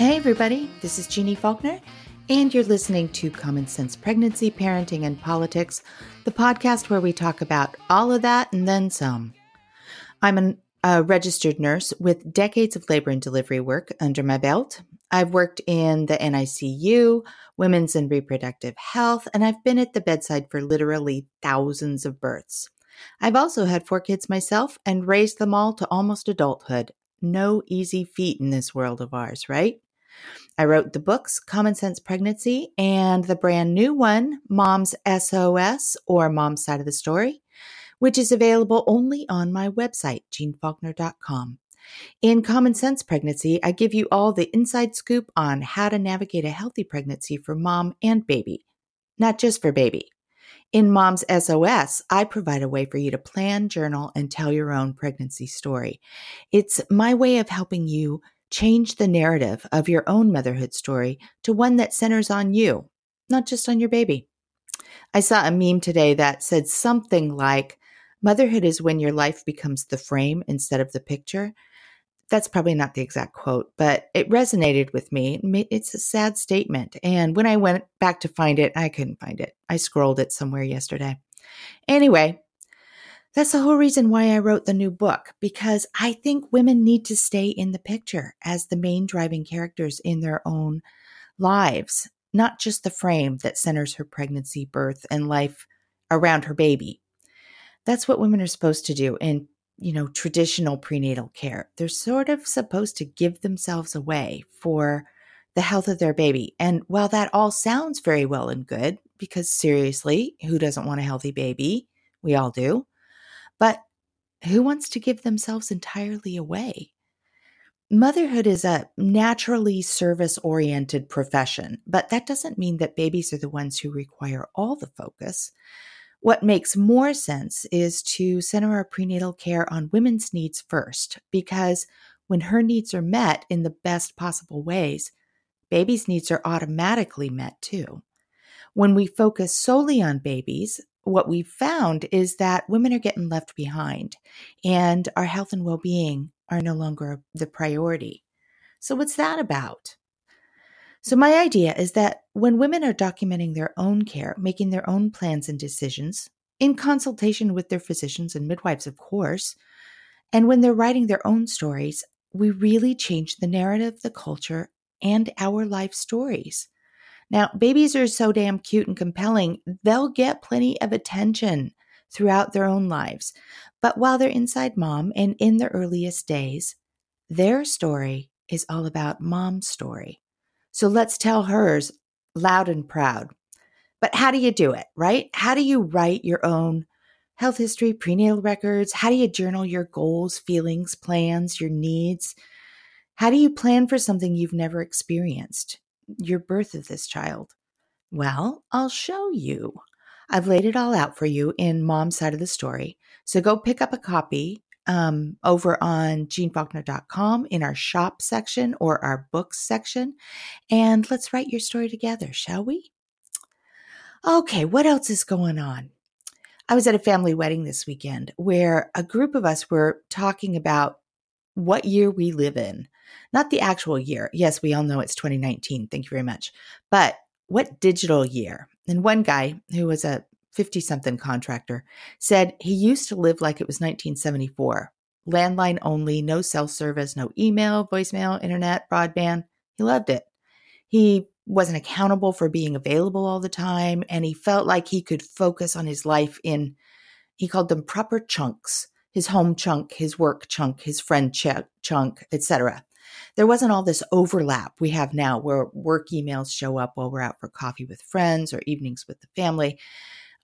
Hey, everybody, this is Jeanne Faulkner, and you're listening to Common Sense Pregnancy, Parenting, and Politics, the podcast where we talk about all of that and then some. I'm an, a registered nurse with decades of labor and delivery work under my belt. I've worked in the NICU, women's and reproductive health, and I've been at the bedside for literally thousands of births. I've also had four kids myself and raised them all to almost adulthood. No easy feat in this world of ours, right? I wrote the books Common Sense Pregnancy and the brand new one, Mom's SOS or Mom's Side of the Story, which is available only on my website, jeannefaulkner.com. In Common Sense Pregnancy, I give you all the inside scoop on how to navigate a healthy pregnancy for mom and baby, not just for baby. In Mom's SOS, I provide a way for you to plan, journal, and tell your own pregnancy story. It's my way of helping you Change the narrative of your own motherhood story to one that centers on you, not just on your baby. I saw a meme today that said something like, Motherhood is when your life becomes the frame instead of the picture. That's probably not the exact quote, but it resonated with me. It's a sad statement. And when I went back to find it, I couldn't find it. I scrolled it somewhere yesterday. Anyway, that's the whole reason why I wrote the new book, because I think women need to stay in the picture as the main driving characters in their own lives, not just the frame that centers her pregnancy, birth, and life around her baby. That's what women are supposed to do in, you know, traditional prenatal care. They're sort of supposed to give themselves away for the health of their baby. And while that all sounds very well and good, because seriously, who doesn't want a healthy baby? We all do. Who wants to give themselves entirely away? Motherhood is a naturally service oriented profession, but that doesn't mean that babies are the ones who require all the focus. What makes more sense is to center our prenatal care on women's needs first, because when her needs are met in the best possible ways, babies' needs are automatically met too. When we focus solely on babies, what we've found is that women are getting left behind and our health and well being are no longer the priority. So, what's that about? So, my idea is that when women are documenting their own care, making their own plans and decisions, in consultation with their physicians and midwives, of course, and when they're writing their own stories, we really change the narrative, the culture, and our life stories. Now, babies are so damn cute and compelling, they'll get plenty of attention throughout their own lives. But while they're inside mom and in the earliest days, their story is all about mom's story. So let's tell hers loud and proud. But how do you do it, right? How do you write your own health history, prenatal records? How do you journal your goals, feelings, plans, your needs? How do you plan for something you've never experienced? Your birth of this child? Well, I'll show you. I've laid it all out for you in mom's side of the story. So go pick up a copy um, over on jeannefaulkner.com in our shop section or our books section. And let's write your story together, shall we? Okay, what else is going on? I was at a family wedding this weekend where a group of us were talking about what year we live in. Not the actual year. Yes, we all know it's 2019. Thank you very much. But what digital year? And one guy who was a 50 something contractor said he used to live like it was 1974 landline only, no cell service, no email, voicemail, internet, broadband. He loved it. He wasn't accountable for being available all the time, and he felt like he could focus on his life in, he called them proper chunks his home chunk, his work chunk, his friend ch- chunk, etc. There wasn't all this overlap we have now where work emails show up while we're out for coffee with friends or evenings with the family.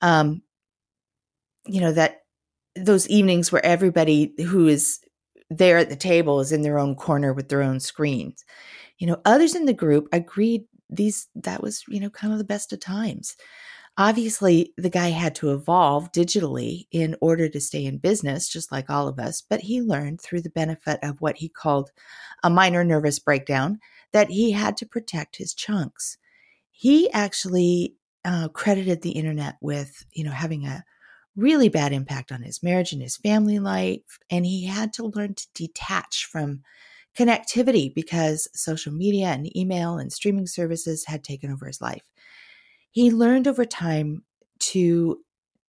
Um, you know, that those evenings where everybody who is there at the table is in their own corner with their own screens. You know, others in the group agreed these that was, you know, kind of the best of times. Obviously, the guy had to evolve digitally in order to stay in business, just like all of us, but he learned through the benefit of what he called a minor nervous breakdown that he had to protect his chunks. He actually uh, credited the internet with, you know, having a really bad impact on his marriage and his family life, and he had to learn to detach from connectivity because social media and email and streaming services had taken over his life. He learned over time to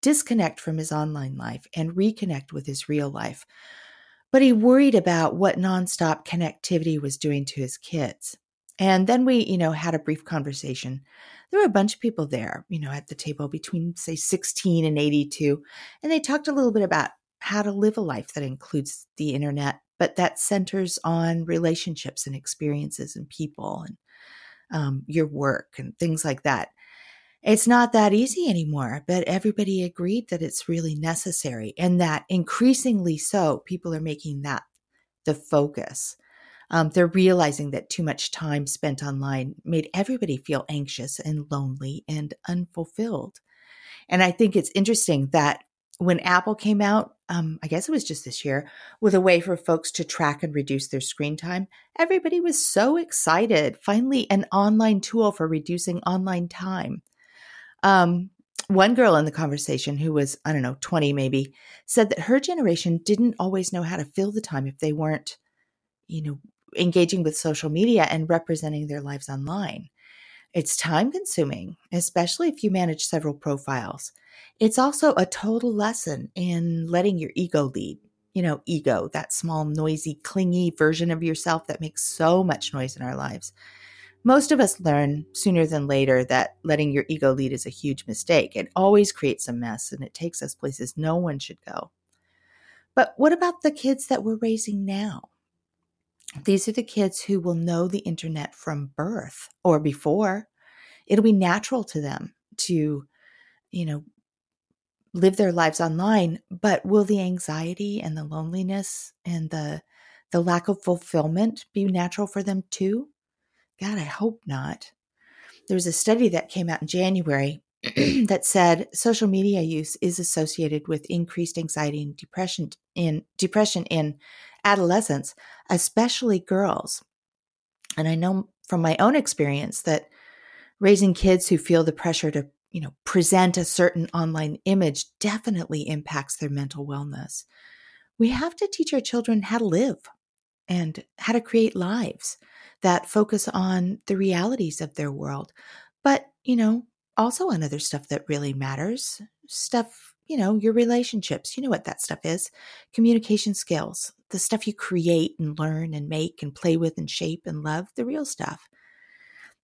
disconnect from his online life and reconnect with his real life. But he worried about what nonstop connectivity was doing to his kids. And then we, you know, had a brief conversation. There were a bunch of people there, you know, at the table between, say, 16 and 82. And they talked a little bit about how to live a life that includes the internet, but that centers on relationships and experiences and people and um, your work and things like that. It's not that easy anymore, but everybody agreed that it's really necessary and that increasingly so, people are making that the focus. Um, they're realizing that too much time spent online made everybody feel anxious and lonely and unfulfilled. And I think it's interesting that when Apple came out, um, I guess it was just this year, with a way for folks to track and reduce their screen time, everybody was so excited. Finally, an online tool for reducing online time. Um, one girl in the conversation who was, I don't know, 20 maybe, said that her generation didn't always know how to fill the time if they weren't, you know, engaging with social media and representing their lives online. It's time consuming, especially if you manage several profiles. It's also a total lesson in letting your ego lead. You know, ego, that small, noisy, clingy version of yourself that makes so much noise in our lives. Most of us learn sooner than later that letting your ego lead is a huge mistake. It always creates a mess and it takes us places no one should go. But what about the kids that we're raising now? These are the kids who will know the internet from birth or before. It'll be natural to them to, you know, live their lives online, but will the anxiety and the loneliness and the the lack of fulfillment be natural for them too? God, I hope not. There was a study that came out in January that said social media use is associated with increased anxiety and depression in depression in adolescents, especially girls. And I know from my own experience that raising kids who feel the pressure to, you know, present a certain online image definitely impacts their mental wellness. We have to teach our children how to live and how to create lives that focus on the realities of their world, but, you know, also on other stuff that really matters. Stuff, you know, your relationships. You know what that stuff is communication skills, the stuff you create and learn and make and play with and shape and love, the real stuff.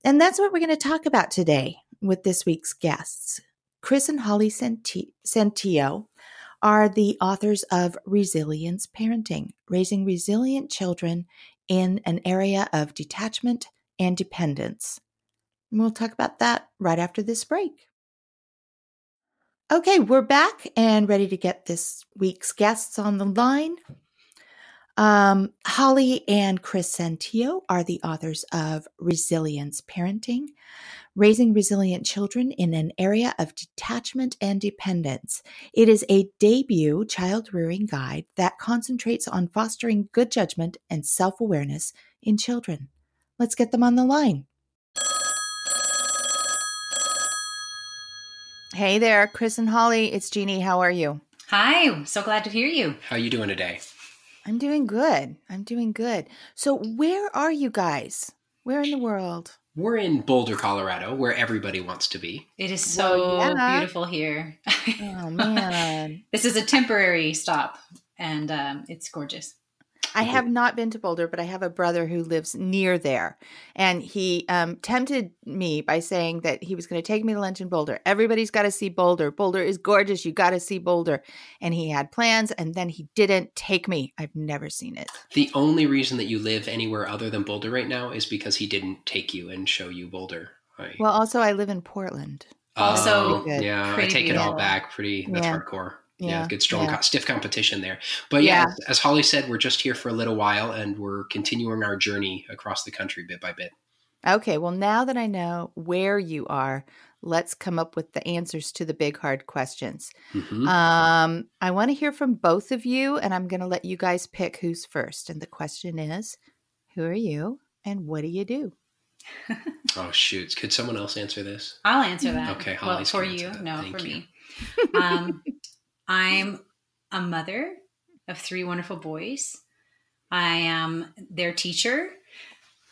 And that's what we're going to talk about today with this week's guests. Chris and Holly Santillo are the authors of Resilience Parenting Raising Resilient Children in an Era of Detachment and Dependence. And we'll talk about that right after this break. Okay, we're back and ready to get this week's guests on the line. Um, Holly and Chris Santillo are the authors of Resilience Parenting, Raising Resilient Children in an Era of Detachment and Dependence. It is a debut child rearing guide that concentrates on fostering good judgment and self awareness in children. Let's get them on the line. Hey there, Chris and Holly. It's Jeanne. How are you? Hi, so glad to hear you. How are you doing today? I'm doing good. I'm doing good. So, where are you guys? Where in the world? We're in Boulder, Colorado, where everybody wants to be. It is so Well, yeah. beautiful here. Oh, man. this is a temporary stop, and um, it's gorgeous. I have not been to Boulder, but I have a brother who lives near there. And he um, tempted me by saying that he was going to take me to lunch in Boulder. Everybody's got to see Boulder. Boulder is gorgeous. You got to see Boulder. And he had plans, and then he didn't take me. I've never seen it. The only reason that you live anywhere other than Boulder right now is because he didn't take you and show you Boulder. Right? Well, also, I live in Portland. Also Oh, yeah, I take it all back. Pretty, that's Yeah. hardcore. Yeah, Yeah, good, strong, yeah. stiff competition there. But yeah, as- as Holly said, we're just here for a little while and we're continuing our journey across the country bit by bit. Okay, well, now that I know where you are, let's come up with the answers to the big hard questions. Mhm. Um, I want to hear from both of you, and I'm going to let you guys pick who's first. And the question is Who are you and what do you do? oh, shoot. Could someone else answer this? I'll answer that. Okay, well, Holly's for you, answer that. no, Thank for you. me. Um, I'm a mother of three wonderful boys. I am their teacher.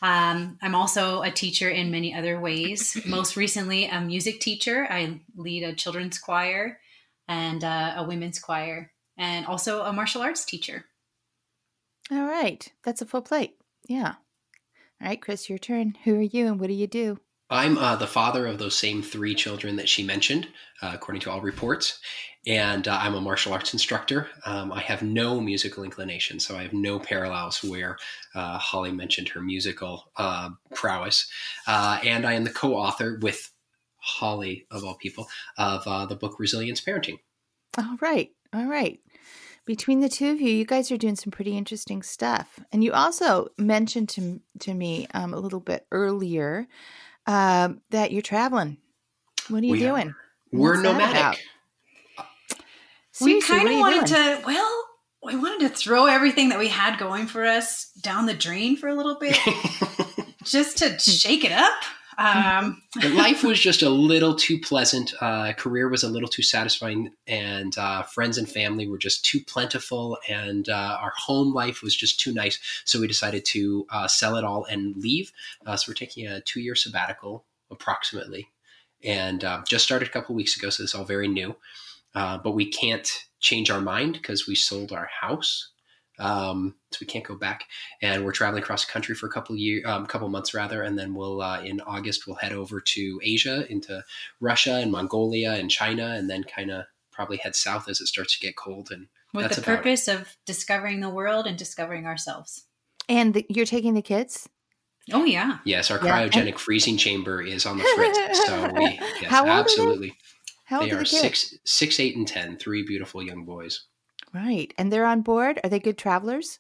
Um, I'm also a teacher in many other ways. Most recently, a music teacher. I lead a children's choir and uh, a women's choir, and also a martial arts teacher. All right. That's a full plate. Yeah. All right, Chris, your turn. Who are you and what do you do? I'm uh, the father of those same three children that she mentioned, uh, according to all reports. And uh, I'm a martial arts instructor. Um, I have no musical inclination, so I have no parallels where uh, Holly mentioned her musical uh, prowess. Uh, and I am the co author with Holly, of all people, of the book Resilience Parenting. All right. All right between the two of you, you guys are doing some pretty interesting stuff. And you also mentioned to to me um, a little bit earlier uh, that you're traveling. What are you we doing? Are. We're nomadic. we kind of wanted doing? to. Well, we wanted to throw everything that we had going for us down the drain for a little bit, just to shake it up. Um, life was just a little too pleasant. Uh, career was a little too satisfying, and uh, friends and family were just too plentiful, and uh, our home life was just too nice. So we decided to uh, sell it all and leave. Uh, so we're taking a two-year sabbatical, approximately, and uh, just started a couple weeks ago. So it's all very new, but we can't change our mind because we sold our house um, so we can't go back. And we're traveling across the country for a couple year, um, couple months rather, and then we'll uh, in August we'll head over to Asia, into Russia and Mongolia and China, and then kind of probably head south as it starts to get cold. And with the purpose it. of discovering the world and discovering ourselves. And the, you're taking the kids. Oh yeah. Yes, our yeah. cryogenic and- freezing chamber is on the fritz. so we yes, How absolutely. How old they are, the six, six, eight, and ten. Three beautiful young boys. Right. And they're on board. Are they good travelers?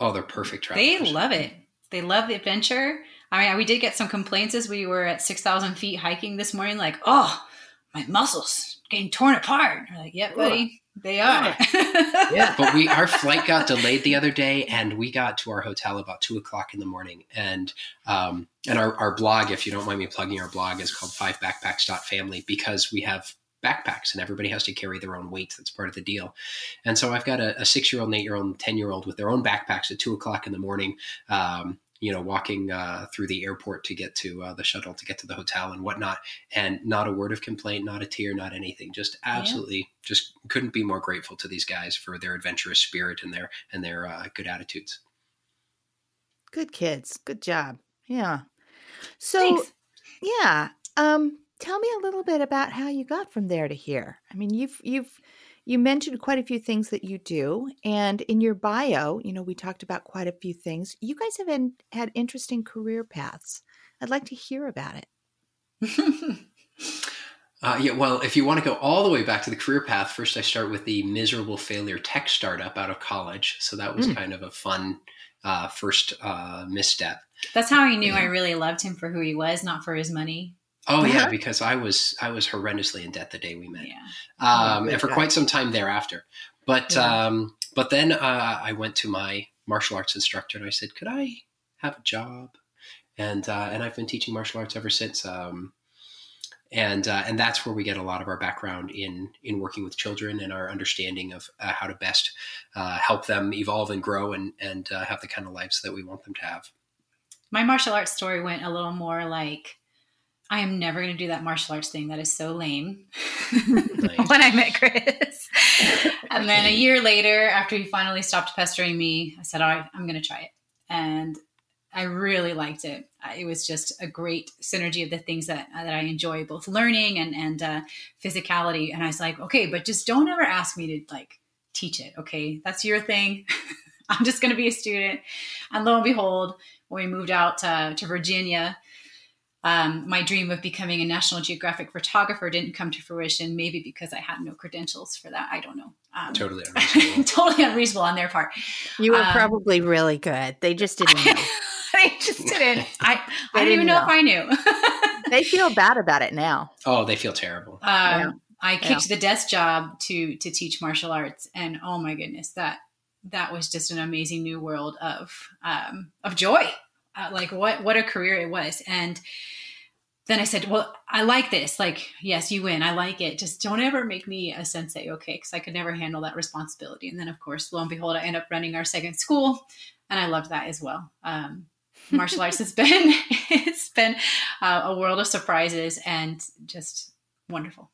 Oh, they're perfect travelers. They love it. They love the adventure. I mean, we did get some complaints as we were at 6,000 feet hiking this morning, like, oh, my muscles getting torn apart. We're like, yep, buddy, they are. yeah, but we our flight got delayed the other day, and we got to our hotel about two o'clock in the morning. And um, and our, our blog, if you don't mind me plugging our blog, is called Five Backpacks Family because we have backpacks and everybody has to carry their own weight. That's part of the deal. And so I've got a, a six year old, eight year old, and 10 year old with their own backpacks at two o'clock in the morning. Um, you know, walking uh, through the airport to get to uh, the shuttle to get to the hotel and whatnot, and not a word of complaint, not a tear, not anything. Just absolutely, yeah. just couldn't be more grateful to these guys for their adventurous spirit and their and their uh, good attitudes. Good kids, good job. Yeah. So, Thanks. yeah. Um, tell me a little bit about how you got from there to here. I mean, you've you've you mentioned quite a few things that you do, and in your bio, you know, we talked about quite a few things. You guys have been, had interesting career paths. I'd like to hear about it. uh, yeah, well, if you want to go all the way back to the career path, first I start with the miserable failure tech startup out of college. So that was mm. kind of a fun uh, first uh, misstep. That's how I knew I really loved him for who he was, not for his money. Oh yeah, uh-huh. because I was I was horrendously in debt the day we met, yeah. um, and for quite some time thereafter. But yeah. um, but then uh, I went to my martial arts instructor and I said, "Could I have a job?" And uh, and I've been teaching martial arts ever since. Um, and uh, and that's where we get a lot of our background in in working with children and our understanding of uh, how to best uh, help them evolve and grow and and uh, have the kind of lives that we want them to have. My martial arts story went a little more like I am never going to do that martial arts thing. That is so lame. Nice. when I met Chris. and then a year later, after he finally stopped pestering me, I said, All right, I'm going to try it. And I really liked it. It was just a great synergy of the things that, that I enjoy, both learning and, and uh, physicality. And I was like, okay, but just don't ever ask me to like teach it. Okay. That's your thing. I'm just going to be a student. And lo and behold, when we moved out to, to Virginia, um, my dream of becoming a National Geographic photographer didn't come to fruition, maybe because I had no credentials for that. I don't know. Um, totally unreasonable. totally unreasonable on their part. You were um, probably really good. They just didn't know. they just didn't. I, I didn't even know, know if I knew. they feel bad about it now. Oh, they feel terrible. Um, yeah. I kicked yeah. the desk job to to teach martial arts, and oh my goodness, that that was just an amazing new world of um, of joy. Uh, like what what a career it was, and then I said, Well, I like this. Like, yes, you win. I like it. Just don't ever make me a sensei, okay? Because I could never handle that responsibility. And then, of course, lo and behold, I end up running our second school. and I loved that as well. Um, martial arts has been it's been uh, a world of surprises and just wonderful.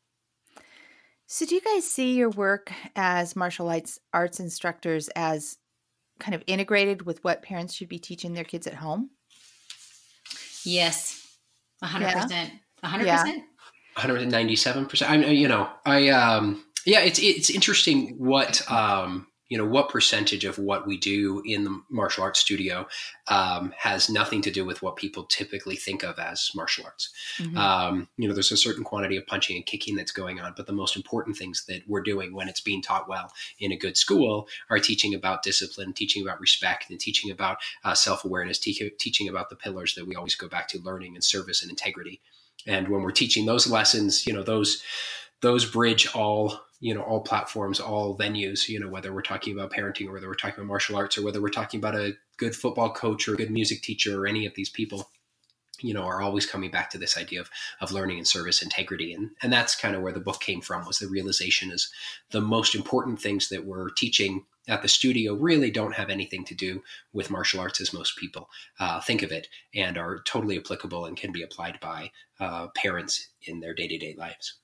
So, do you guys see your work as martial arts arts instructors as kind of integrated with what parents should be teaching their kids at home? Yes, hundred percent, hundred percent, one hundred ninety-seven percent. I mean, you know, I um, yeah, it's it's interesting what um you know what percentage of what we do in the martial arts studio um, has nothing to do with what people typically think of as martial arts mm-hmm. um, you know there's a certain quantity of punching and kicking that's going on but the most important things that we're doing when it's being taught well in a good school are teaching about discipline teaching about respect and teaching about uh, self-awareness te- teaching about the pillars that we always go back to learning and service and integrity and when we're teaching those lessons you know those those bridge all you know all platforms all venues you know whether we're talking about parenting or whether we're talking about martial arts or whether we're talking about a good football coach or a good music teacher or any of these people you know are always coming back to this idea of of learning and service integrity. And and that's kind of where the book came from was the realization is the most important things that we're teaching at the studio really don't have anything to do with martial arts as most people uh, think of it and are totally applicable and can be applied by uh, parents in their day-to-day lives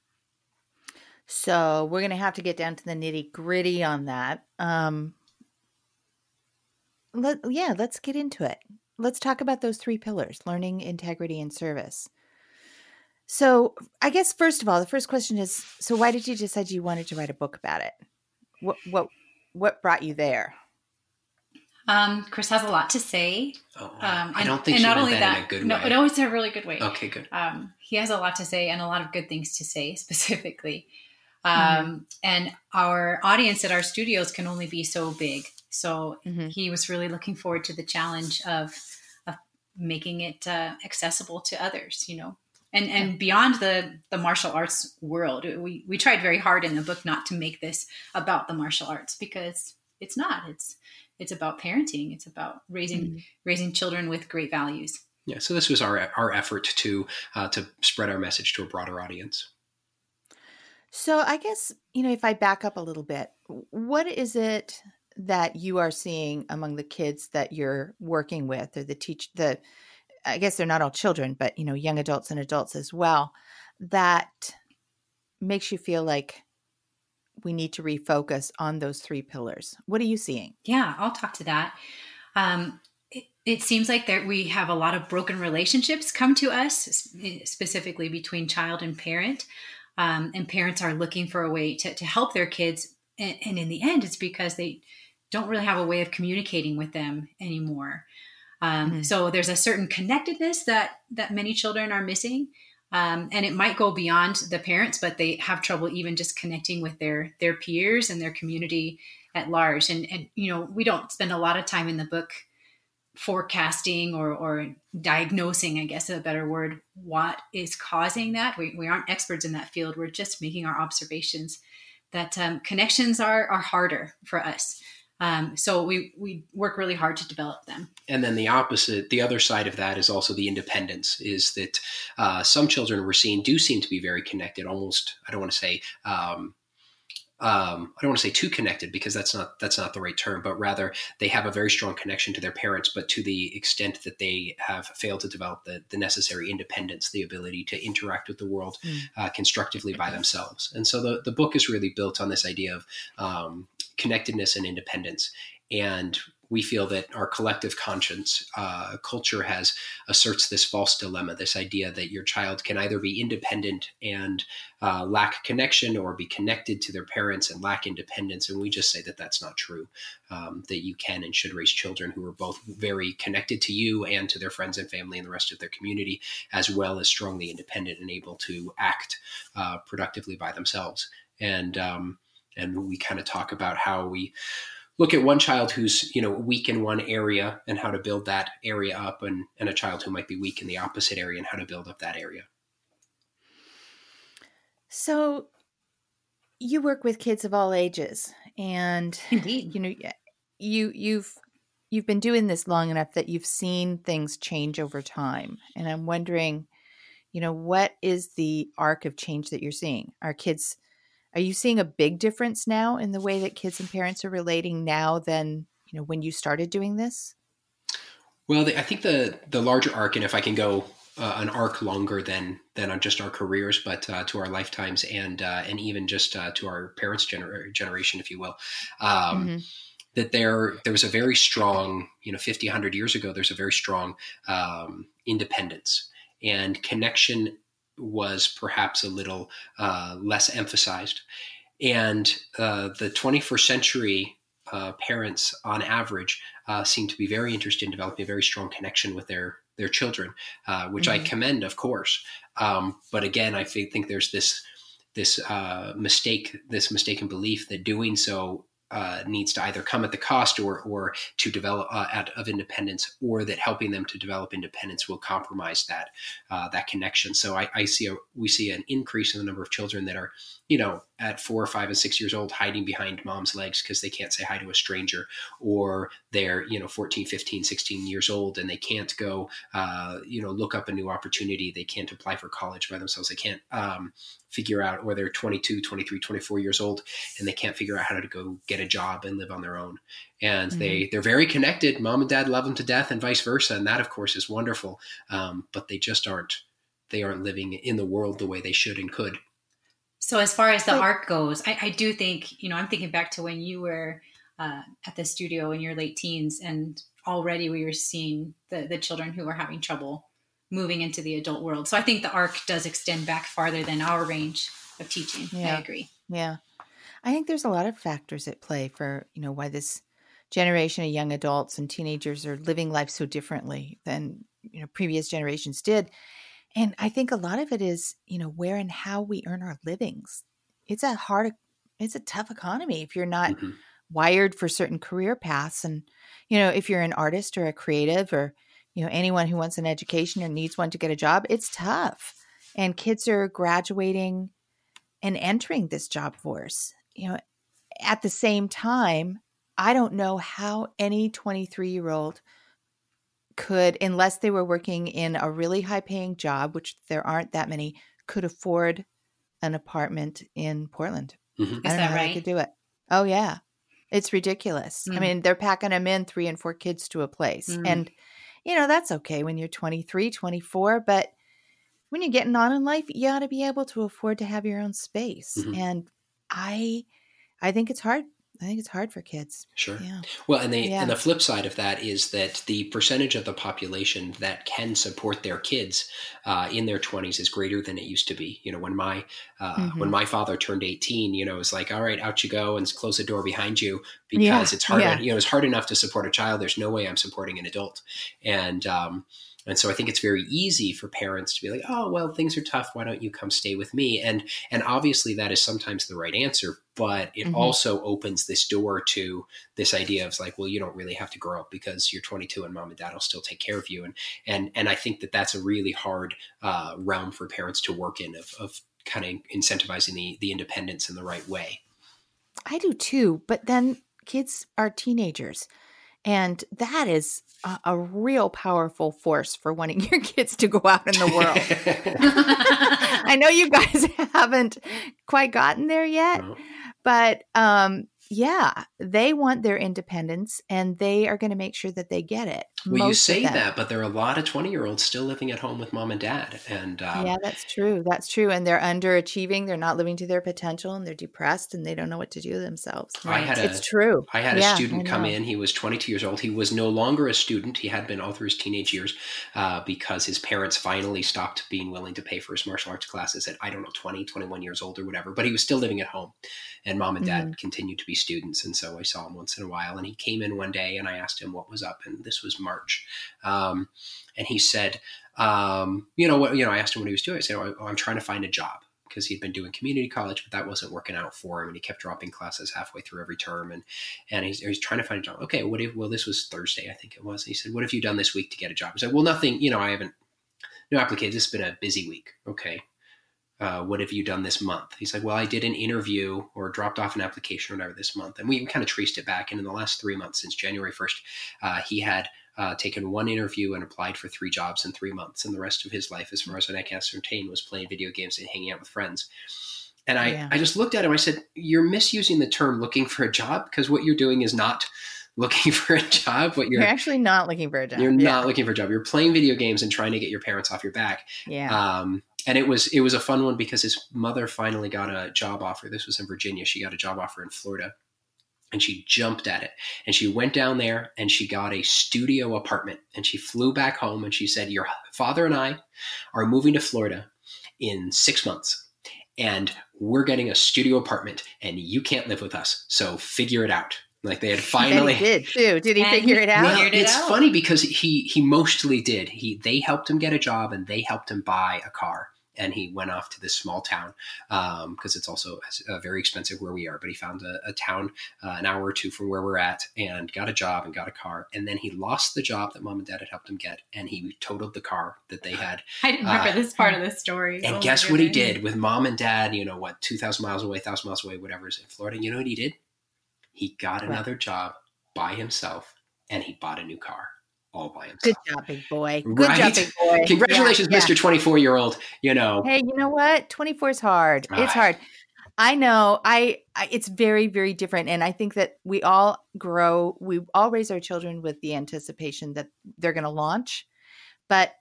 so we're going to have to get down to the nitty gritty on that. Um, let, yeah, let's get into it. Let's talk about those three pillars learning, integrity, and service. So, I guess first of all, the first question is so why did you decide you wanted to write a book about it? What what what brought you there? Um, Chris has a lot to say. Oh, um, and, I don't think and not only that, that, in a good no, way. No, it's a really good way. Okay, good. Um, he has a lot to say and a lot of good things to say specifically. Mm-hmm. Um, and our audience at our studios can only be so big. So mm-hmm. he was really looking forward to the challenge of, of making it uh, accessible to others, you know, and and beyond the the martial arts world. We we tried very hard in the book not to make this about the martial arts because it's not. It's it's about parenting. It's about raising mm-hmm. raising children with great values. Yeah. So this was our our effort to uh, to spread our message to a broader audience. So I guess, you know, if I back up a little bit, what is it that you are seeing among the kids that you're working with or the teach the I guess they're not all children, but you know, young adults and adults as well, that makes you feel like we need to refocus on those three pillars. What are you seeing? Yeah, I'll talk to that. Um, it, it seems like that we have a lot of broken relationships come to us, specifically between child and parent um, and parents are looking for a way to, to help their kids and, and, in the end it's because they don't really have a way of communicating with them anymore. Um, mm-hmm. so there's a certain connectedness that that many children are missing. Um, and it might go beyond the parents but they have trouble even just connecting with their their peers and their community at large. And and you know we don't spend a lot of time in the book forecasting or, or diagnosing, I guess is a better word, what is causing that. We, we aren't experts in that field. We're just making our observations that um, connections are, are harder for us. Um, so we, we work really hard to develop them. And then the opposite, the other side of that is also the independence is that uh, some children we're seeing do seem to be very connected, almost, I don't want to say, um, um, I don't want to say too connected because that's not that's not the right term, but rather they have a very strong connection to their parents, but to the extent that they have failed to develop the, the necessary independence, the ability to interact with the world mm. uh, constructively by themselves. And so the, the book is really built on this idea of um, connectedness and independence. And we feel that our collective conscience uh, culture has asserts this false dilemma this idea that your child can either be independent and uh, lack connection or be connected to their parents and lack independence and we just say that that's not true. Um, that you can and should raise children who are both very connected to you and to their friends and family and the rest of their community as well as strongly independent and able to act uh, productively by themselves. And um, and we kind of talk about how we look at one child who's you know weak in one area and how to build that area up and, and a child who might be weak in the opposite area and how to build up that area. So you work with kids of all ages and indeed. you know you you've you've been doing this long enough that you've seen things change over time and i'm wondering you know what is the arc of change that you're seeing? Are kids are you seeing a big difference now in the way that kids and parents are relating now than, you know, when you started doing this? Well, the, I think the the larger arc, and if I can go uh, an arc longer than than on just our careers, but uh, to our lifetimes and uh, and even just uh, to our parents' gener- generation, if you will. Um, mm-hmm. That there there was a very strong, you know, 50, 100 years ago, there's a very strong um, independence and connection was perhaps a little uh, less emphasized. And uh, the 21st century parents, on average, seem to be very interested in developing a very strong connection with their their children, uh, which mm-hmm. I commend, of course. Um, but again, I think there's this this uh, mistake, this mistaken belief that doing so uh, needs to either come at the cost or or to develop uh, of independence, or that helping them to develop independence will compromise that uh, that connection. So I, I, see a we see an increase in the number of children that are you know at four, five, and six years old hiding behind mom's legs because they can't say hi to a stranger, or they're you know 14, 15, 16 years old and they can't go uh, you know look up a new opportunity. They can't apply for college by themselves. They can't um, figure out, or they're 22, 23, 24 years old, and they can't figure out how to go get a job and live on their own. And mm-hmm. they they're very connected. Mom and dad love them to death, and vice versa. And that, of course, is wonderful. Um, but they just aren't they aren't living in the world the way they should and could. So as far as the arc goes, I, I do think you know I'm thinking back to when you were uh, at the studio in your late teens, and already we were seeing the the children who were having trouble moving into the adult world. So I think the arc does extend back farther than our range of teaching. Yeah. I agree. Yeah. I think there's a lot of factors at play for, you know, why this generation of young adults and teenagers are living life so differently than, you know, previous generations did. And I think a lot of it is, you know, where and how we earn our livings. It's a hard it's a tough economy if you're not mm-hmm. wired for certain career paths and you know, if you're an artist or a creative or you know anyone who wants an education or needs one to get a job it's tough and kids are graduating and entering this job force you know at the same time i don't know how any 23 year old could unless they were working in a really high paying job which there aren't that many could afford an apartment in portland mm-hmm. i don't know how right? they could do it oh yeah it's ridiculous mm. i mean they're packing them in three and four kids to a place mm. and you know, that's okay when you're 23, 24, but when you're getting on in life, you ought to be able to afford to have your own space. Mm-hmm. And I I think it's hard I think it's hard for kids. Sure. Yeah. Well, and the yeah. and the flip side of that is that the percentage of the population that can support their kids uh, in their twenties is greater than it used to be. You know, when my uh, mm-hmm. when my father turned eighteen, you know, it's like, all right, out you go, and close the door behind you because yeah. it's hard. You know, it's hard enough to support a child. There's no way I'm supporting an adult, and um, and so I think it's very easy for parents to be like, "Oh, well, things are tough. Why don't you come stay with me?" And and obviously that is sometimes the right answer, but it mm-hmm. also opens this door to this idea of like, well, you don't really have to grow up because you're 22 and mom and dad will still take care of you. And and and I think that that's a really hard uh, realm for parents to work in of of kind of incentivizing the the independence in the right way. I do too, but then kids are teenagers. And that is a, a, real powerful force for wanting your kids to go out in the world. I know you guys haven't quite gotten there yet, no. but um, yeah, they want their independence and they are going to make sure that they get it. Well, you say that, but there are a lot of 20 year olds still living at home with mom and dad. And um, yeah, that's true. That's true. And they're underachieving. They're not living to their potential and they're depressed and they don't know what to do themselves. Right? I had a, it's true. I had yeah, a student come in. He was 22 years old. He was no longer a student. He had been all through his teenage years uh, because his parents finally stopped being willing to pay for his martial arts classes at, I don't know, 20, 21 years old or whatever. But he was still living at home. And mom and dad mm-hmm. continued to be students. And so I saw him once in a while. And he came in one day and I asked him what was up. And this was March. Um, and he said, um, you know what, you know, I asked him what he was doing. I said, oh, I'm trying to find a job because he'd been doing community college, but that wasn't working out for him. And he kept dropping classes halfway through every term. And, and he's, he's trying to find a job. Okay. What if, well, this was Thursday, I think it was. And he said, what have you done this week to get a job? I said, well, nothing, you know, I haven't, no applications. It's been a busy week. Okay uh, what have you done this month? He's like, well, I did an interview or dropped off an application or whatever this month. And we kind of traced it back. And in the last three months, since January 1st, uh, he had uh, taken one interview and applied for three jobs in three months. And the rest of his life, as far as I can ascertain, was playing video games and hanging out with friends. And I, yeah. I just looked at him. I said, you're misusing the term looking for a job because what you're doing is not looking for a job. What you're, you're actually not looking for a job. You're yeah. not looking for a job. You're playing video games and trying to get your parents off your back. Yeah. Um, and it was it was a fun one because his mother finally got a job offer. This was in Virginia. She got a job offer in Florida, and she jumped at it. And she went down there and she got a studio apartment. And she flew back home and she said, "Your father and I are moving to Florida in six months." And we're getting a studio apartment, and you can't live with us. So figure it out. Like they had finally he did too. Did he figure it out? Well, it's out. funny because he he mostly did. He they helped him get a job and they helped him buy a car and he went off to this small town because um, it's also uh, very expensive where we are. But he found a, a town uh, an hour or two from where we're at and got a job and got a car. And then he lost the job that mom and dad had helped him get, and he totaled the car that they had. I didn't remember uh, this part of the story. And oh guess what he did with mom and dad? You know what, two thousand miles away, thousand miles away, whatever is in Florida. You know what he did? He got another job by himself, and he bought a new car all by himself. Good job, big boy. Good right? job, big boy. Congratulations, yeah, Mr. 24 year old. You know. Hey, you know what? 24 is hard. It's hard. I know. I, I, it's very very different and I think that we all grow we all raise our children with the anticipation that they're going to launch. But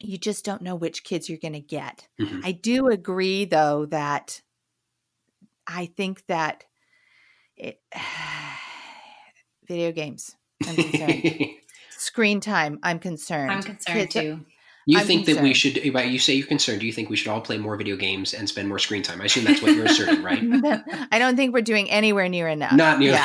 you just don't know which kids you're going to get. Mm-hmm. I do agree though that I think that it video games. I'm concerned. screen time, I'm concerned. I'm concerned Kids, too. You I'm think concerned. that we should, you say you're concerned, do you think we should all play more video games and spend more screen time? I assume that's what you're asserting, right? I don't think we're doing anywhere near enough. Not nearly.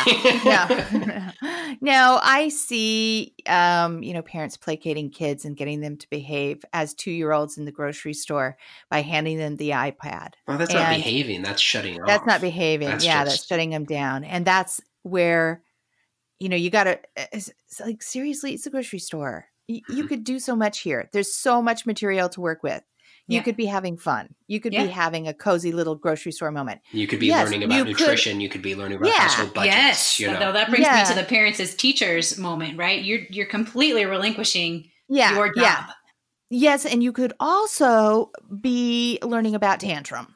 Yeah. no. no, I see, um, you know, parents placating kids and getting them to behave as two year olds in the grocery store by handing them the iPad. Well, that's and not behaving. That's shutting That's off. not behaving. That's yeah, just... that's shutting them down. And that's where you know, you got to like seriously, it's a grocery store. You, you, mm-hmm. could do so much here. There's so much material to work with. You yeah. could be having fun. You could yeah. be having a cozy little grocery store moment. You could be yes, learning about you nutrition. Could, you could be learning about yeah. household budgets. Yes, you know? though that brings me to the parents as teachers moment, right? You're you're completely relinquishing yeah. your job. Yeah. Yes, and you could also be learning about tantrum.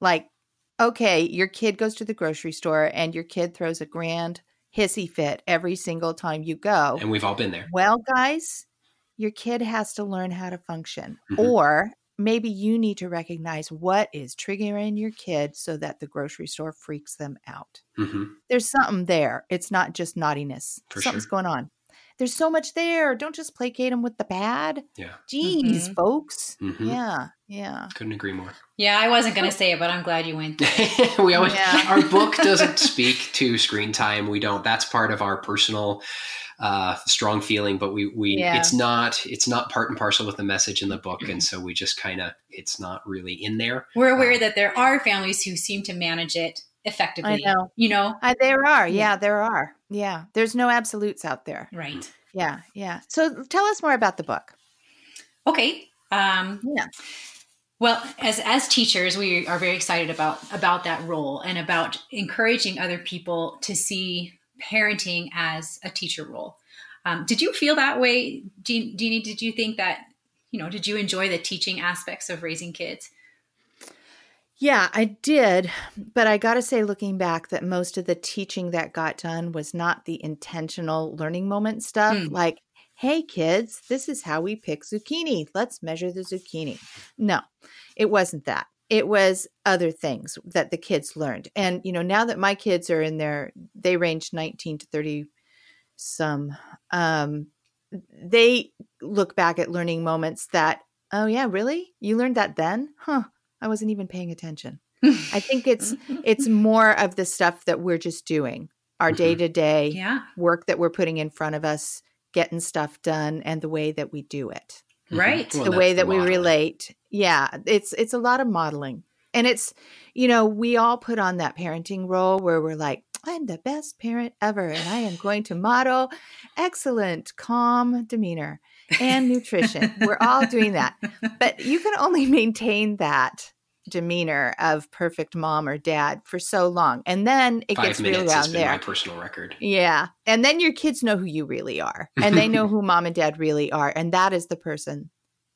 Like, okay, your kid goes to the grocery store and your kid throws a grand hissy fit every single time you go. And we've all been there. Well, guys, your kid has to learn how to function. Mm-hmm. Or maybe you need to recognize what is triggering your kid so that the grocery store freaks them out. Mm-hmm. There's something there. It's not just naughtiness. For Something's sure. going on. There's so much there. Don't just placate them with the bad. Yeah. Jeez, mm-hmm. folks. Mm-hmm. Yeah. Yeah. Couldn't agree more. Yeah, I wasn't going to say it, but I'm glad you went. we always yeah. our book doesn't speak to screen time. We don't. That's part of our personal uh, strong feeling, but we we yeah. it's not it's not part and parcel with the message in the book, and so we just kind of it's not really in there. We're aware uh, that there are families who seem to manage it effectively. I know. You know, uh, there are. Yeah, yeah, there are. Yeah, there's no absolutes out there. Right. Yeah, yeah. So tell us more about the book. Okay. Um, yeah. Well, as as teachers, we are very excited about about that role and about encouraging other people to see parenting as a teacher role. Um, did you feel that way, Jeanne? Did you think that you know? Did you enjoy the teaching aspects of raising kids? Yeah, I did. But I got to say, looking back, that most of the teaching that got done was not the intentional learning moment stuff. Mm. Like, hey, kids, this is how we pick zucchini. Let's measure the zucchini. No, it wasn't that. It was other things that the kids learned. And, you know, now that my kids are in there, they range 19 to 30 some, um, they look back at learning moments that, oh, yeah, really? You learned that then? Huh I wasn't even paying attention. I think it's it's more of the stuff that we're just doing, our day to day work that we're putting in front of us, getting stuff done, and the way that we do it. Mm-hmm. Right. Well, the way that we relate. Yeah. It's it's a lot of modeling. And it's, you know, we all put on that parenting role where we're like, I'm the best parent ever, and I am going to model excellent, calm demeanor and nutrition. We're all doing that. But you can only maintain that demeanor of perfect mom or dad for so long. And then it Five gets real around there. My personal record. Yeah. And then your kids know who you really are. And they know who mom and dad really are. And that is the person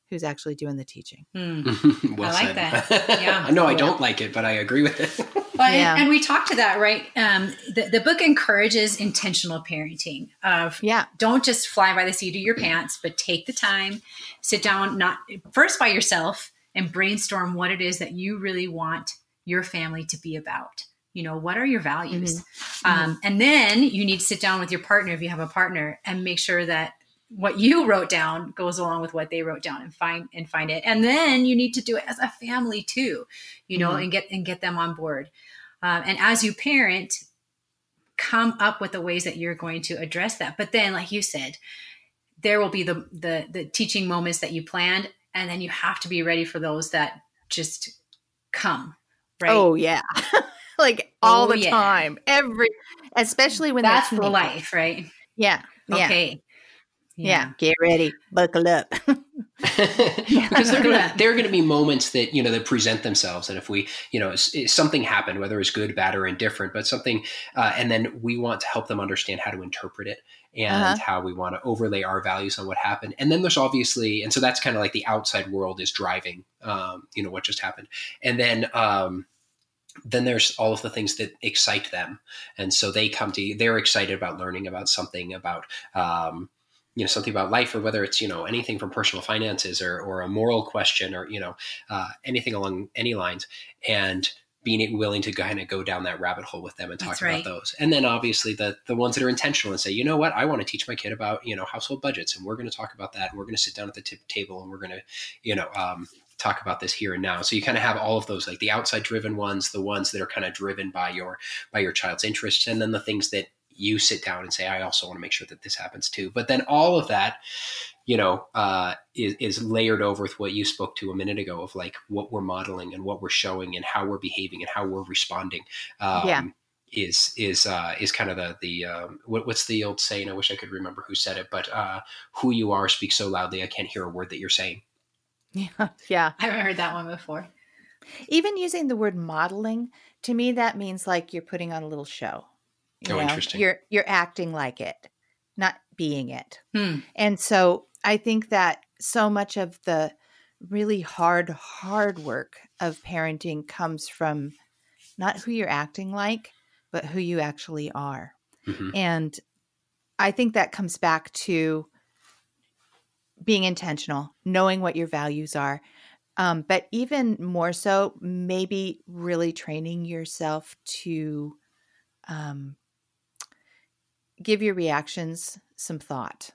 who's actually doing the teaching. Mm. well I like said. that. Yeah. no, I don't like it, but I agree with it. Well, yeah. and, and, we talked to that, right? Um, the, the book encourages intentional parenting of yeah. don't just fly by the seat of your pants, but take the time, sit down, not first by yourself and brainstorm what it is that you really want your family to be about. You know, what are your values? Mm-hmm. Um, mm-hmm. and then you need to sit down with your partner if you have a partner and make sure that what you wrote down goes along with what they wrote down and find and find it and then you need to do it as a family too you know mm-hmm. and get and get them on board um, and as you parent come up with the ways that you're going to address that but then like you said there will be the the, the teaching moments that you planned and then you have to be ready for those that just come right oh yeah like all oh, the yeah. time every especially when that's the life right yeah okay yeah. Yeah. Get ready. Buckle up. because they're gonna there are gonna be moments that you know that present themselves, and if we you know something happened, whether it's good, bad, or indifferent, but something, uh, and then we want to help them understand how to interpret it and uh-huh. how we want to overlay our values on what happened, and then there's obviously, and so that's kind of like the outside world is driving, um, you know, what just happened, and then. Um, then there's all of the things that excite them and so they come to they're excited about learning about something about um, you know something about life or whether it's you know anything from personal finances or, or a moral question or you know uh, anything along any lines and being willing to kind of go down that rabbit hole with them and talk about those. And then obviously the the ones that are intentional and say you know what? I want to teach my kid about you know household budgets and we're going to talk about that and we're going to sit down at the t- table and we're going to you know um, talk about this here and now. So you kind of have all of those like the outside driven ones the ones that are kind of driven by your by your child's interests and then the things that you sit down and say, I also want to make sure that this happens too. But then all of that, you know, uh, is, is layered over with what you spoke to a minute ago of like what we're modeling and what we're showing and how we're behaving and how we're responding. Um, yeah. Is is uh, is kind of the the um, what, what's the old saying? I wish I could remember who said it, but uh, who you are speaks so loudly I can't hear a word that you're saying. Yeah, yeah, I haven't heard that one before. Even using the word modeling to me, that means like you're putting on a little show. You oh, know, interesting. You're you're acting like it, not being it. Hmm. And so I think that so much of the really hard, hard work of parenting comes from not who you're acting like, but who you actually are. Mm-hmm. And I think that comes back to being intentional, knowing what your values are. Um, but even more so, maybe really training yourself to um, give your reactions some thought.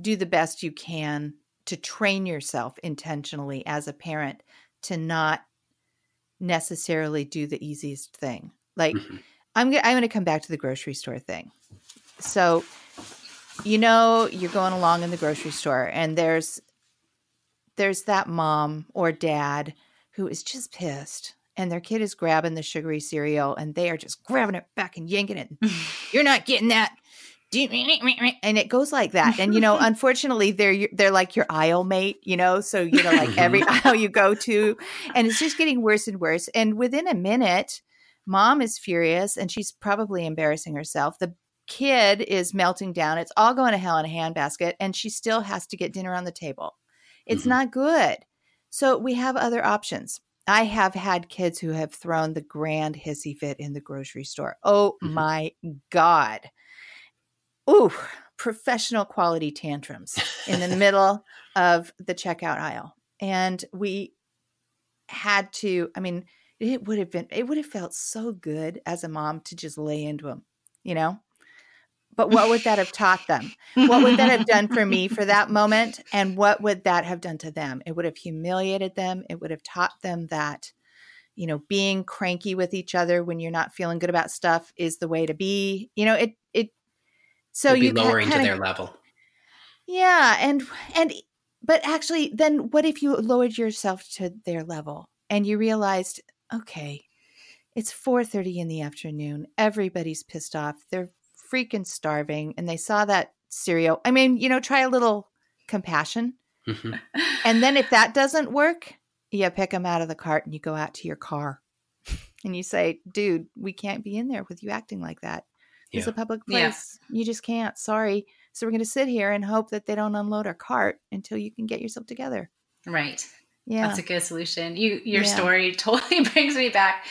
Do the best you can to train yourself intentionally as a parent to not necessarily do the easiest thing. Like mm-hmm. I'm going I'm to come back to the grocery store thing. So you know you're going along in the grocery store and there's there's that mom or dad who is just pissed and their kid is grabbing the sugary cereal and they are just grabbing it back and yanking it. You're not getting that and it goes like that. And you know unfortunately they're they're like your aisle mate you know? So you know like every aisle you go to and it's just getting worse and worse. And within a minute mom is furious and she's probably embarrassing herself. The kid is melting down. It's all going to hell in a handbasket and she still has to get dinner on the table. It's mm-hmm. not good. So we have other options. I have had kids who have thrown the grand hissy fit in the grocery store. Oh mm-hmm. my God ooh, professional quality tantrums in the middle of the checkout aisle. And we had to, I mean, it would have been, it would have felt so good as a mom to just lay into them, you know? But what would that have taught them? What would that have done for me for that moment? And what would that have done to them? It would have humiliated them. It would have taught them that, you know, being cranky with each other when you're not feeling good about stuff is the way to be. You know, it so you lowering to their level. Yeah, and and but actually then what if you lowered yourself to their level and you realized, okay, it's 4:30 in the afternoon. Everybody's pissed off. They're freaking starving and they saw that cereal. I mean, you know, try a little compassion. Mm-hmm. And then if that doesn't work, you pick them out of the cart and you go out to your car and you say, dude, we can't be in there with you acting like that yeah. it's a public place. Yeah. You just can't. Sorry. So we're going to sit here and hope that they don't unload our cart until you can get yourself together. Right. Yeah. That's a good solution. You your yeah. story totally brings me back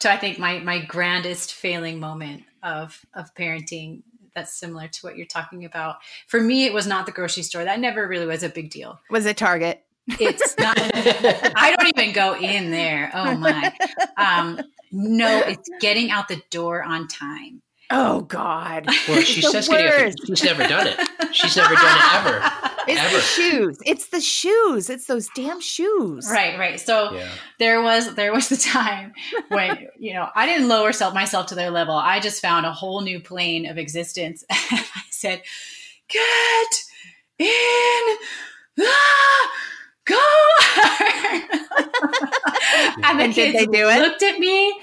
to I think my my grandest failing moment of of parenting that's similar to what you're talking about. For me, it was not the grocery store. That never really was a big deal. Was it Target? It's not. I don't even go in there. Oh my. Um, no, it's getting out the door on time. Oh God! Well, she says getting out she's never done it. She's never done it ever. It's ever. the shoes. It's the shoes. It's those damn shoes. Right, right. So Yeah. there was there was the time when you know I didn't lower self myself to their level. I just found a whole new plane of existence. I said, "Get in the car." and the And did kids they do it? looked at me.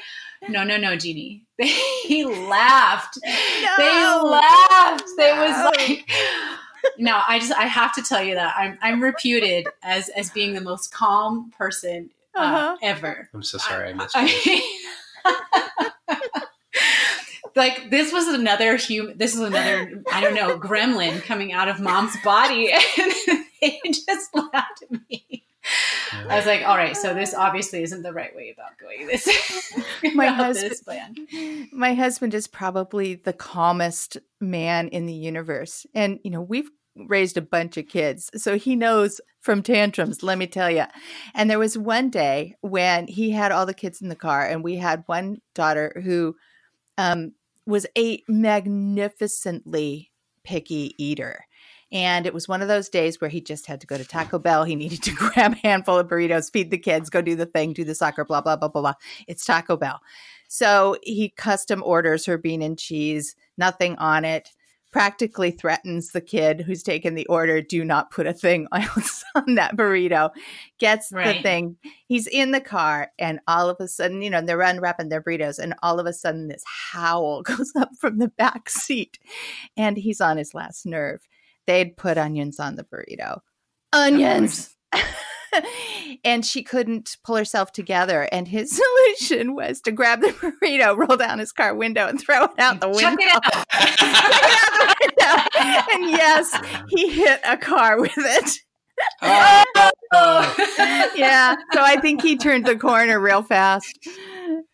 No, no, no, Jeanne. They laughed. They No. laughed. They No. was like. No, I just I have to tell you that I'm I'm reputed as as being the most calm person uh, Uh-huh. Ever. I'm so sorry I missed you. I- like this was another human. This is another I don't know gremlin coming out of mom's body, and they just laughed at me. I was like, all right, so this obviously isn't the right way about going this. My husband- this plan. My husband is probably the calmest man in the universe. And, you know, we've raised a bunch of kids. So he knows from tantrums, let me tell you. And there was one day when he had all the kids in the car, and we had one daughter who um, was a magnificently picky eater. And it was one of those days where he just had to go to Taco Bell. He needed to grab a handful of burritos, feed the kids, go do the thing, do the soccer, blah, blah, blah, blah, blah. It's Taco Bell. So he custom orders her bean and cheese, nothing on it, practically threatens the kid who's taken the order, do not put a thing else on that burrito, gets the thing. He's in the car, and all of a sudden, you know, they're unwrapping their burritos, and all of a sudden, this howl goes up from the back seat, and he's on his last nerve. They'd put onions on the burrito. Onions! and she couldn't pull herself together. And his solution was to grab the burrito, roll down his car window, and throw it out the window. Chuck it out. It out the window. And yes, he hit a car with it. Oh, Yeah. So I think he turned the corner real fast.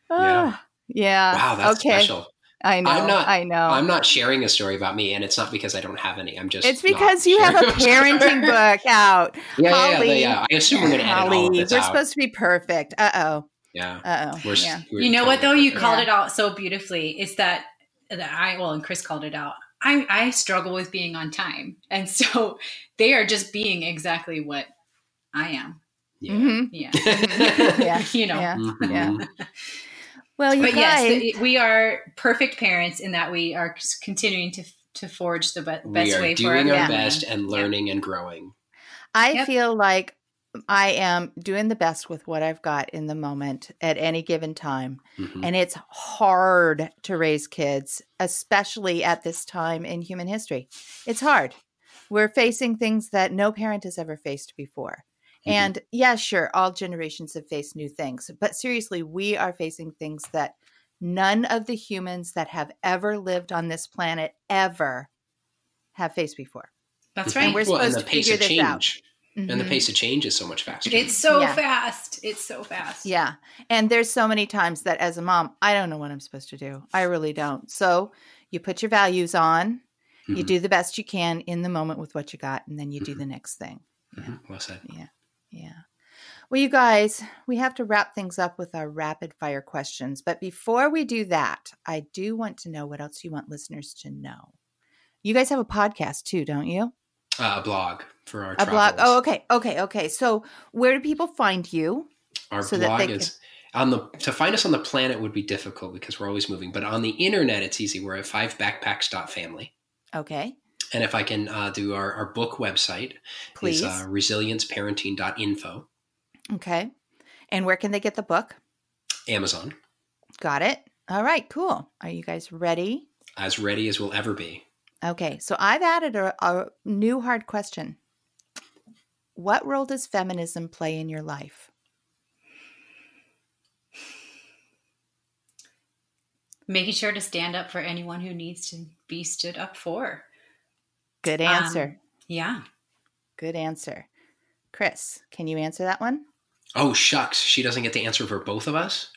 Ah, yeah. wow, that's okay. special. I know. I'm not- I know. I'm not sharing a story about me, and it's not because I don't have any. I'm just. it's because you have a sharing my story. parenting book out. Yeah, yeah, yeah, Holly. yeah. I assume we're going to edit all of Holly, this we're out. supposed to be perfect. Uh oh. yeah. Uh oh. Yeah. you know what though? You perfect. called it out so beautifully. It's that that I well, and Chris called it out. I I struggle with being on time, and so they are just being exactly what I am. Yeah. Mhm. Yeah, Yeah. you know. Yeah. Mhm. Yeah. Well, you But guys. yes, the, we are perfect parents in that we are continuing to to forge the be- We best are way for doing our family. best and learning and growing. I Yep. feel like I am doing the best with what I've got in the moment at any given time. Mhm. And it's hard to raise kids, especially at this time in human history. It's hard. We're facing things that no parent has ever faced before. Mhm. And yeah, sure, all generations have faced new things. But seriously, we are facing things that none of the humans that have ever lived on this planet ever have faced before. That's right. we're well, and supposed the to pace figure of this out. change. And the Mhm. pace of change is so much faster. it's so Yeah. fast. It's so fast. Yeah. And there's so many times that as a mom, I don't know what I'm supposed to do. I really don't. So you put your values on, you Mhm. do the best you can in the moment with what you got, and then you do Mhm. the next thing. Mhm. Well said. Yeah. Well, you guys, we have to wrap things up with our rapid fire questions. But before we do that, I do want to know what else you want listeners to know. You guys have a podcast too, don't you? Uh, a blog for our A blog. Oh, okay. Okay. Okay. So where do people find you? Our so that blog they is on the to find us on the planet would be difficult because we're always moving, but on the internet it's easy. We're at fivebackpacks.family. Okay. And if I can uh, do our, our book website Please. is uh, resilienceparenting.info, okay. And where can they get the book? Amazon, Got it. All right, cool. Are you guys ready? as ready as we'll ever be. Okay, so I've added a, a new hard question. What role does feminism play in your life? Making sure to stand up for anyone who needs to be stood up for. Good Um, answer. Yeah. Good answer. Chris, can you answer that one? Oh, shucks. She doesn't get the answer for both of us?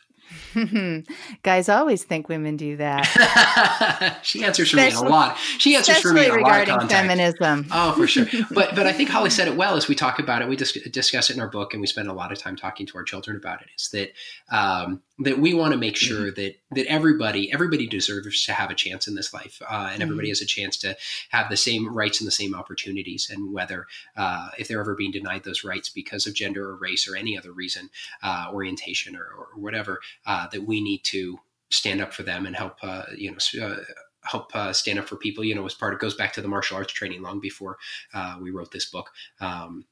Guys always think women do that. she answers for especially, me in a lot. She answers for me in a lot of context. feminism. Oh, for sure. But but I think Holly said it well as we talk about it. We just discuss it in our book, and we spend a lot of time talking to our children about it. Is that um, that we want to make sure mm-hmm. that that everybody everybody deserves to have a chance in this life, uh, and everybody mm-hmm. has a chance to have the same rights and the same opportunities. And whether uh, if they're ever being denied those rights because of gender or race or any other reason, uh, orientation or, or whatever, uh, that we need to stand up for them and help uh, you know uh, help uh, stand up for people. You know, as part it goes back to the martial arts training long before uh, we wrote this book. Um,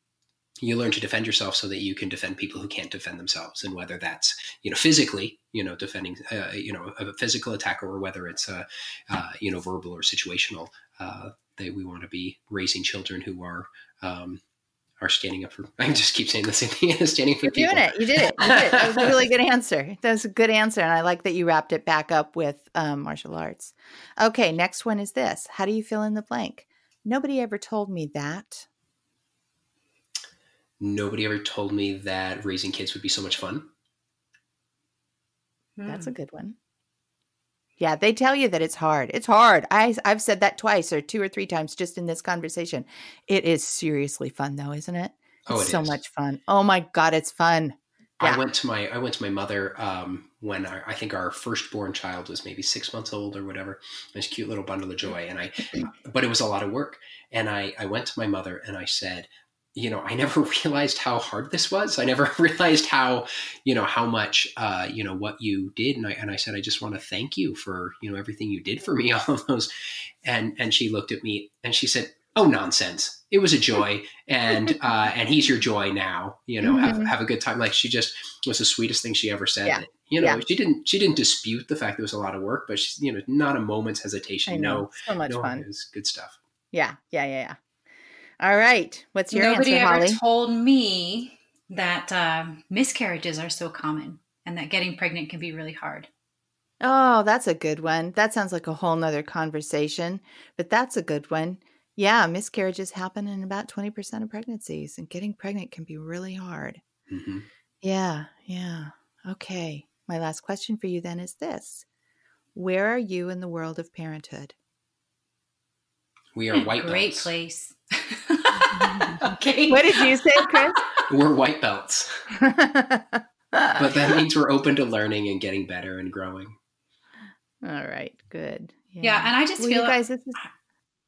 you learn to defend yourself so that you can defend people who can't defend themselves. And whether that's you know physically you know defending uh, you know a physical attack or whether it's a uh, you know verbal or situational uh, that we want to be raising children who are um, are standing up for I just keep saying the same thing standing for You're people. doing it. You did it. You did it. That was a really good answer. That was a good answer and I like that you wrapped it back up with um, martial arts. Okay next one is this. How do you fill in the blank? Nobody ever told me that nobody ever told me that raising kids would be so much fun. That's a hmm. good one. Yeah, they tell you that it's hard. It's hard. I I've said that twice or two or three times just in this conversation. It is seriously fun though, isn't it? Oh, it's oh, it so is. much fun. Oh my god, it's fun. Yeah. I went to my I went to my mother um, when our, I think our firstborn child was maybe six months old or whatever. This cute little bundle of joy, and I, but it was a lot of work. And I I went to my mother and I said, you know, I never realized how hard this was. I never realized how, you know, how much, uh, you know, what you did. And I, and I said, I just want to thank you for, you know, everything you did for me, all of those. And, and she looked at me and she said, Oh, nonsense. It was a joy. And, uh, and he's your joy now, you know, mm-hmm. have, have a good time. Like she just was the sweetest thing she ever said. Yeah. That, you know, yeah. she didn't, she didn't dispute the fact that it was a lot of work, but she's, you know, not a moment's hesitation. No, so much no, fun. It was good stuff. Yeah. Yeah. Yeah. Yeah. All right. What's your name? Nobody answer, ever told me that uh, miscarriages are so common and that getting pregnant can be really hard. Oh, that's a good one. That sounds like a whole nother conversation, but that's a good one. Yeah, miscarriages happen in about 20% of pregnancies, and getting pregnant can be really hard. Mm-hmm. Yeah, yeah. Okay. My last question for you then is this Where are you in the world of parenthood? We are white Great belts. place. okay. What did you say, Chris? we're white belts. but that means we're open to learning and getting better and growing. All right, good. Yeah, yeah and I just well, feel guys, this is...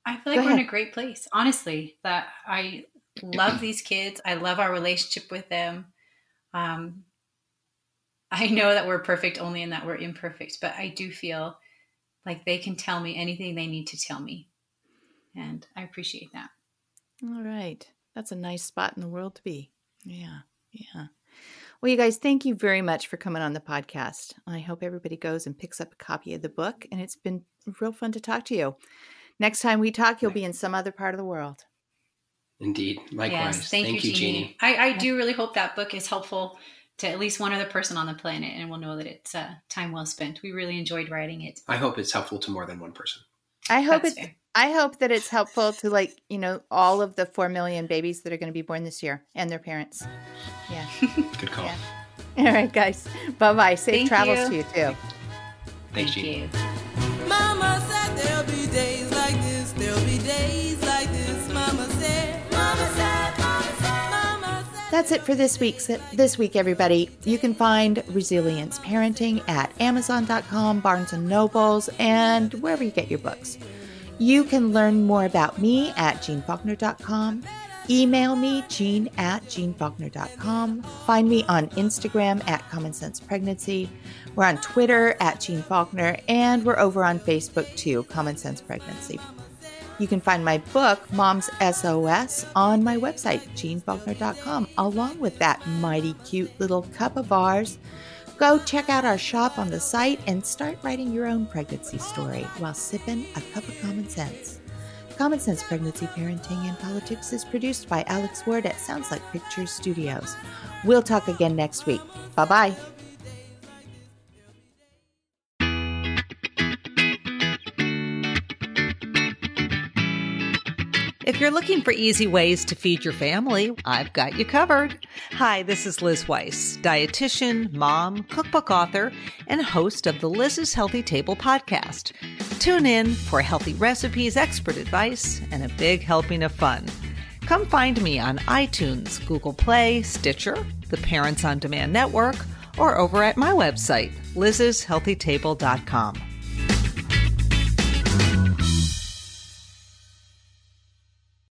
I feel like we're in a great place. Honestly, that I love these kids. I love our relationship with them. Um, I know that we're perfect only in that we're imperfect, but I do feel like they can tell me anything they need to tell me. And I appreciate that. All right. That's a nice spot in the world to be. Yeah. Yeah. Well, you guys, thank you very much for coming on the podcast. I hope everybody goes and picks up a copy of the book, and it's been real fun to talk to you. Next time we talk, you'll be in some other part of the world. Indeed. Likewise. Yes, thank, thank, you, Jeanne. Jeanne. I, I, do really hope that book is helpful to at least one other person on the planet, and we'll know that it's uh, time well spent. We really enjoyed writing it. I hope it's helpful to more than one person. I hope That's it's fair. I hope that it's helpful to like, you know, all of the 4 million babies that are going to be born this year and their parents. Yeah. Good call. Yeah. All right, guys. Bye-bye. Safe Thank travels you. to you too. Thanks, Thank you. Mama said there'll be days like this. There'll be days like this. Mama said. Mama said. Mama said. Mama said. That's it for this week's this week, everybody. You can find Resilience Parenting at Amazon.com, Barnes and Nobles, and wherever you get your books. You can learn more about me at jeannefaulkner.com. Email me, jean at jeannefaulkner.com. Find me on Instagram at Common Sense Pregnancy. We're on Twitter at Jeanne Faulkner, and we're over on Facebook too, Common Sense Pregnancy. You can find my book, Mom's SOS, on my website, jeannefaulkner.com, along with that mighty cute little cup of ours Go check out our shop on the site and start writing your own pregnancy story while sipping a cup of common sense. Common Sense Pregnancy, Parenting, and Politics is produced by Alex Ward at Sounds Like Pictures Studios. We'll talk again next week. Bye bye. If you're looking for easy ways to feed your family, I've got you covered. Hi, this is Liz Weiss, dietitian, mom, cookbook author, and host of the Liz's Healthy Table podcast. Tune in for healthy recipes, expert advice, and a big helping of fun. Come find me on iTunes, Google Play, Stitcher, the Parents on Demand Network, or over at my website, lizshealthytable.com.